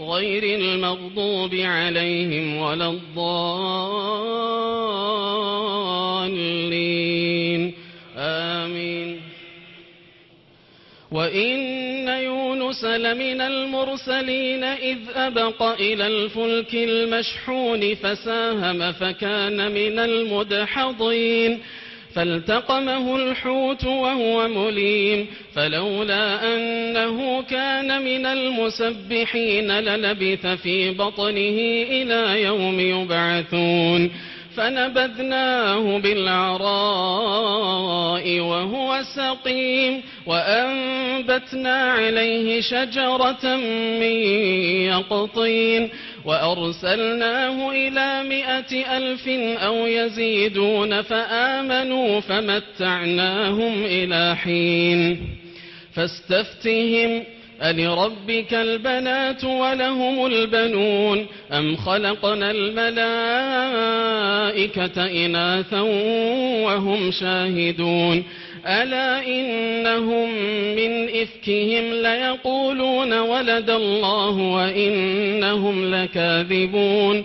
غير المغضوب عليهم ولا الضالين. آمين. وإن يونس لمن المرسلين إذ أبق إلى الفلك المشحون فساهم فكان من المدحضين. فالتقمه الحوت وهو مليم فلولا أنه كان من المسبحين للبث في بطنه إلى يوم يبعثون فنبذناه بالعراء وهو سقيم وأنبتنا عليه شجرة من يقطين وأرسلناه إلى مائة ألف أو يزيدون فآمنوا فمتعناهم إلى حين فاستفتهم ألربك البنات ولهم البنون أم خلقنا الملائكة إناثا وهم شاهدون ألا إنهم من إفكهم ليقولون ولد الله وإنهم لكاذبون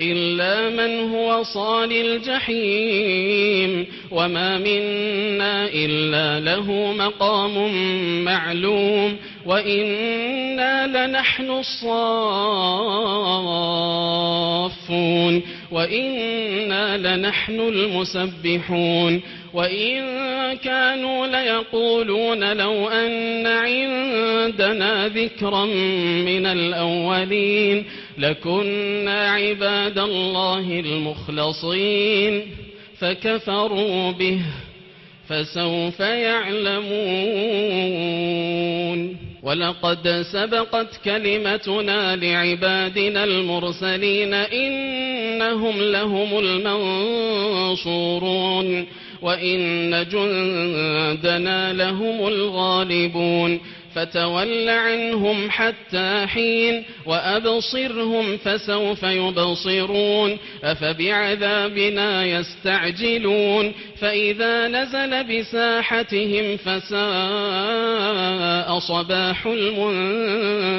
إلا من هو صال الجحيم وما منا إلا له مقام معلوم وإنا لنحن الصافون وإنا لنحن المسبحون وإن كانوا ليقولون لو أن عندنا ذكرا من الأولين لكنا عباد الله المخلصين فكفروا به فسوف يعلمون. ولقد سبقت كلمتنا لعبادنا المرسلين إنهم لهم المنصورون. وإن جندنا لهم الغالبون. فتول عنهم حتى حين وأبصرهم فسوف يبصرون أفبعذابنا يستعجلون فإذا نزل بساحتهم فساء صباح المنذرين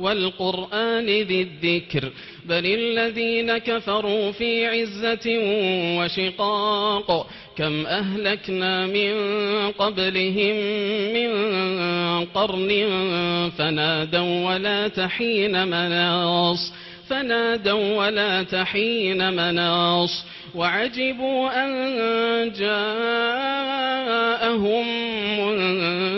والقرآن ذي الذكر. بل الذين كفروا في عزة وشقاق كم أهلكنا من قبلهم من قرن فنادوا ولا تحين مناص. فنادوا ولا تحين مناص. وعجبوا أن جاءهم منذر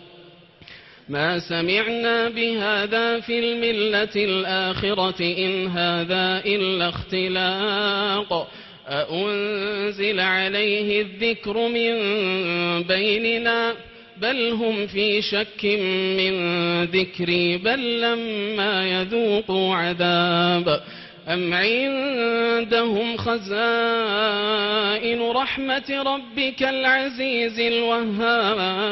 ما سمعنا بهذا في الملة الآخرة إن هذا إلا اختلاق. أأنزل عليه الذكر من بيننا؟ بل هم في شك من ذكري بل لما يذوقوا عذاب. أم عندهم خزائن رحمة ربك العزيز الوهاب؟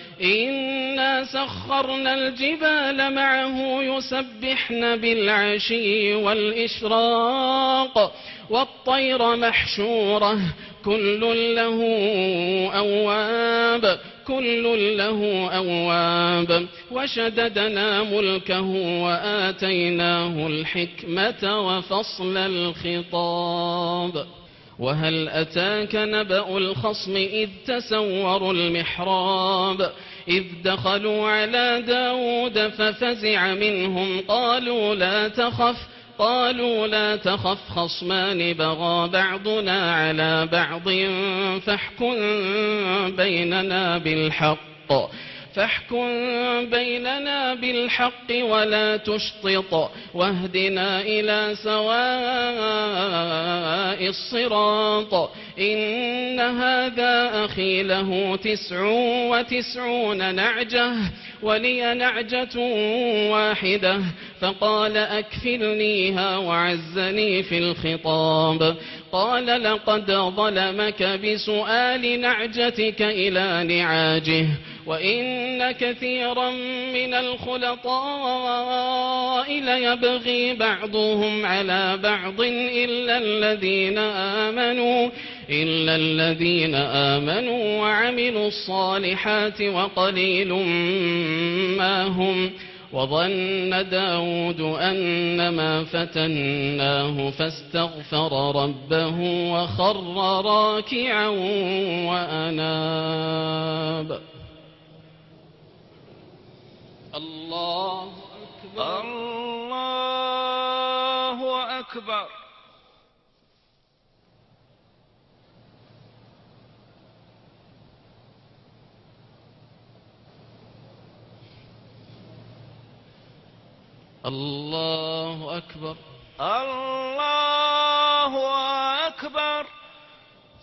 إنا سخرنا الجبال معه يسبحن بالعشي والإشراق والطير محشورة كل له أواب كل له أواب وشددنا ملكه وآتيناه الحكمة وفصل الخطاب وهل أتاك نبأ الخصم إذ تسوروا المحراب إذ دخلوا على داود ففزع منهم قالوا لا تخف قالوا لا تخف خصمان بغى بعضنا على بعض فاحكم بيننا بالحق فاحكم بيننا بالحق ولا تشطط واهدنا إلى سواء الصراط. إن هذا أخي له تسع وتسعون نعجة ولي نعجة واحدة فقال أكفلنيها وعزني في الخطاب قال لقد ظلمك بسؤال نعجتك إلى نعاجه وإن كثيرا من الخلطاء ليبغي بعضهم على بعض إلا الذين آمنوا إلا الذين آمنوا وعملوا الصالحات وقليل ما هم وظن داود أنما فتناه فاستغفر ربه وخر راكعا وأناب. الله أكبر. الله أكبر. الله أكبر. الله أكبر.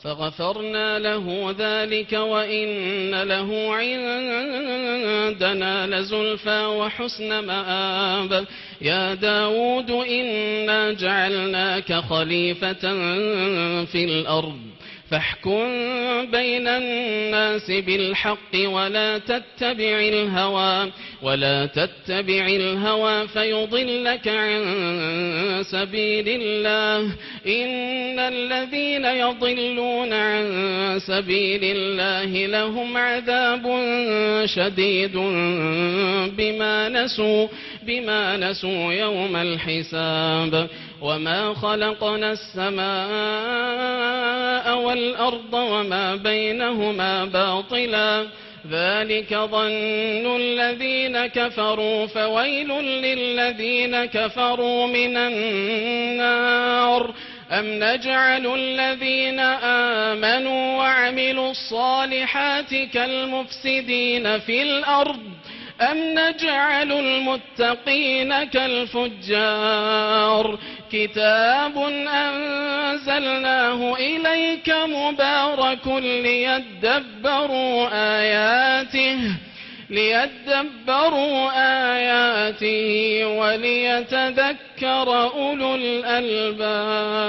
فغفرنا له ذلك وإن له عندنا لزلفى وحسن مآب. يا داود إنا جعلناك خليفة في الأرض. فاحكم بين الناس بالحق ولا تتبع الهوى ولا تتبع الهوى فيضلك عن سبيل الله. إن الذين يضلون عن سبيل الله لهم عذاب شديد بما نسوا. بما نسوا يوم الحساب وما خلقنا السماء والأرض وما بينهما باطلا ذلك ظن الذين كفروا فويل للذين كفروا من النار أم نجعل الذين آمنوا وعملوا الصالحات كالمفسدين في الأرض أم نجعل المتقين كالفجار كتاب أنزلناه إليك مبارك ليدبروا آياته ليدبروا آياته وليتذكر أولو الألباب.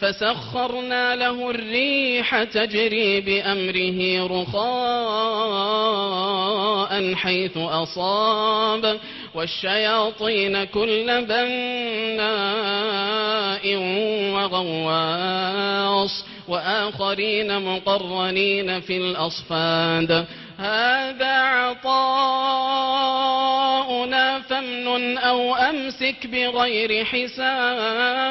فسخرنا له الريح تجري بأمره رخاء حيث أصاب والشياطين كل بناء وغواص وآخرين مقرنين في الأصفاد. هذا عطاؤنا فامنن أو أمسك بغير حساب.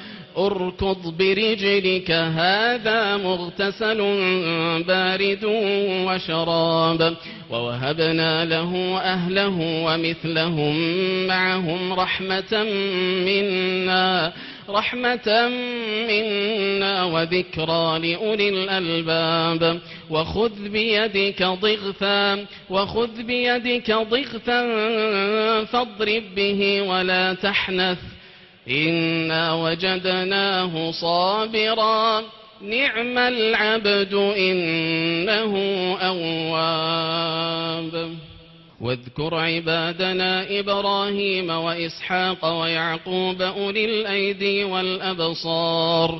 اركض برجلك هذا مغتسل بارد وشراب. ووهبنا له أهله ومثلهم معهم رحمة منا رحمة منا وذكرى لأولي الألباب. وخذ بيدك ضغثا وخذ بيدك ضغثا فاضرب به ولا تحنث. إنا وجدناه صابرا نعم العبد إنه أواب. واذكر عبادنا إبراهيم وإسحاق ويعقوب أولي الأيدي والأبصار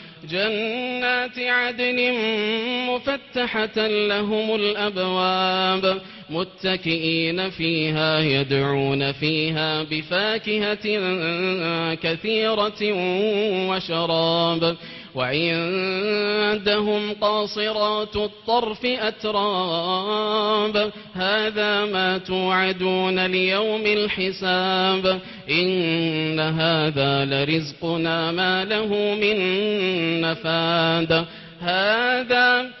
جنات عدن مفتحة لهم الأبواب متكئين فيها يدعون فيها بفاكهة كثيرة وشراب وعندهم قاصرات الطرف أتراب. هذا ما توعدون ليوم الحساب. إن هذا لرزقنا ما له من نفاد. هذا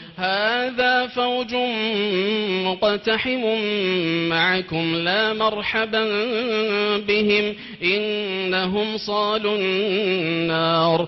هذا فوج مقتحم معكم لا مرحبا بهم إنهم صالوا النار.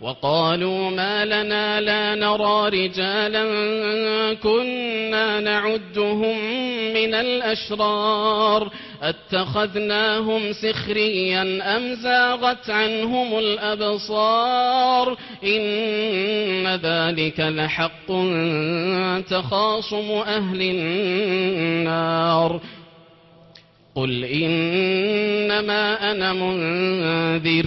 وقالوا ما لنا لا نرى رجالا كنا نعدهم من الأشرار أتخذناهم سخريا أم زاغت عنهم الأبصار إن ذلك لحق تخاصم أهل النار قل إنما أنا منذر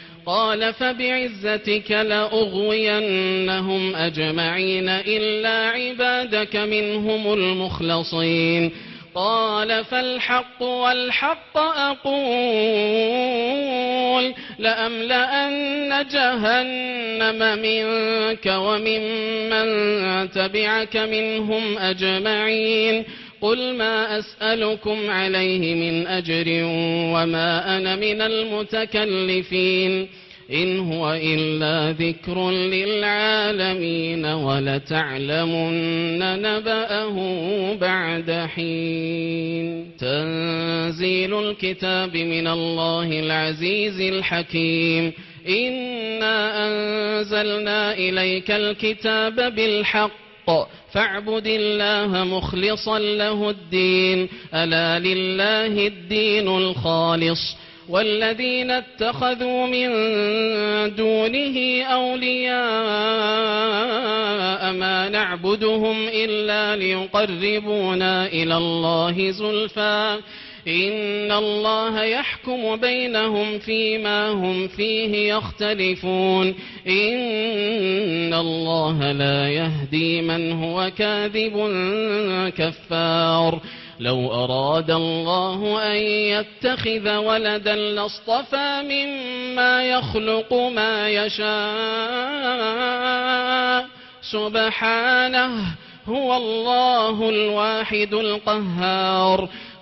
قال فبعزتك لأغوينهم أجمعين إلا عبادك منهم المخلصين. قال فالحق والحق أقول لأملأن جهنم منك وممن تبعك منهم أجمعين. قل ما أسألكم عليه من أجر وما أنا من المتكلفين إن هو إلا ذكر للعالمين ولتعلمن نبأه بعد حين تنزيل الكتاب من الله العزيز الحكيم إنا أنزلنا إليك الكتاب بالحق فاعبد الله مخلصا له الدين. ألا لله الدين الخالص. والذين اتخذوا من دونه أولياء ما نعبدهم إلا ليقربونا إلى الله زلفى. إن الله يحكم بينهم فيما هم فيه يختلفون إن الله لا يهدي من هو كاذب كفار. لو أراد الله أن يتخذ ولدا لاصطفى مما يخلق ما يشاء. سبحانه هو الله الواحد القهار.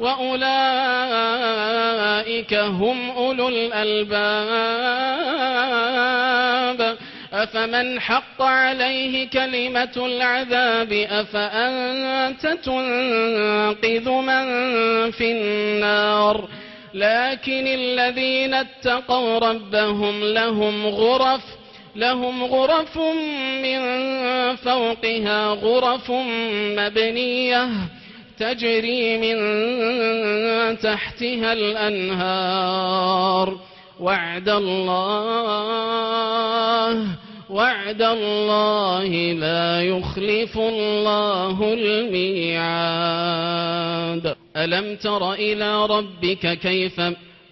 وأولئك هم أولو الألباب. أفمن حق عليه كلمة العذاب أفأنت تنقذ من في النار؟ لكن الذين اتقوا ربهم لهم غرف لهم غرف من فوقها غرف مبنية. تجري من تحتها الأنهار. وعد الله وعد الله لا يخلف الله الميعاد. ألم تر إلى ربك كيف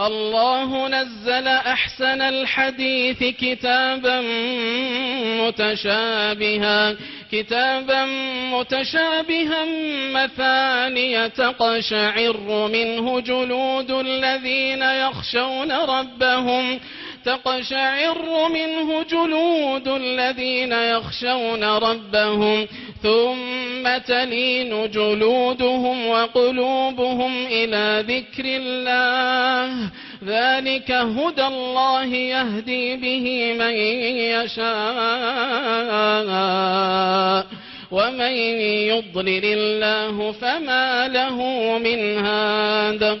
الله نزل أحسن الحديث كتابا متشابها كتابا متشابها مثانية تقشعر منه جلود الذين يخشون ربهم. تقشعر منه جلود الذين يخشون ربهم ثم تلين جلودهم وقلوبهم إلى ذكر الله. ذلك هدى الله يهدي به من يشاء. ومن يضلل الله فما له من هاد.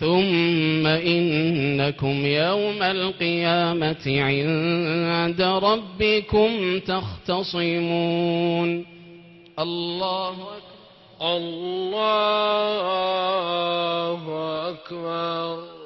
ثم إنكم يوم القيامة عند ربكم تختصمون. الله أكبر. الله أكبر.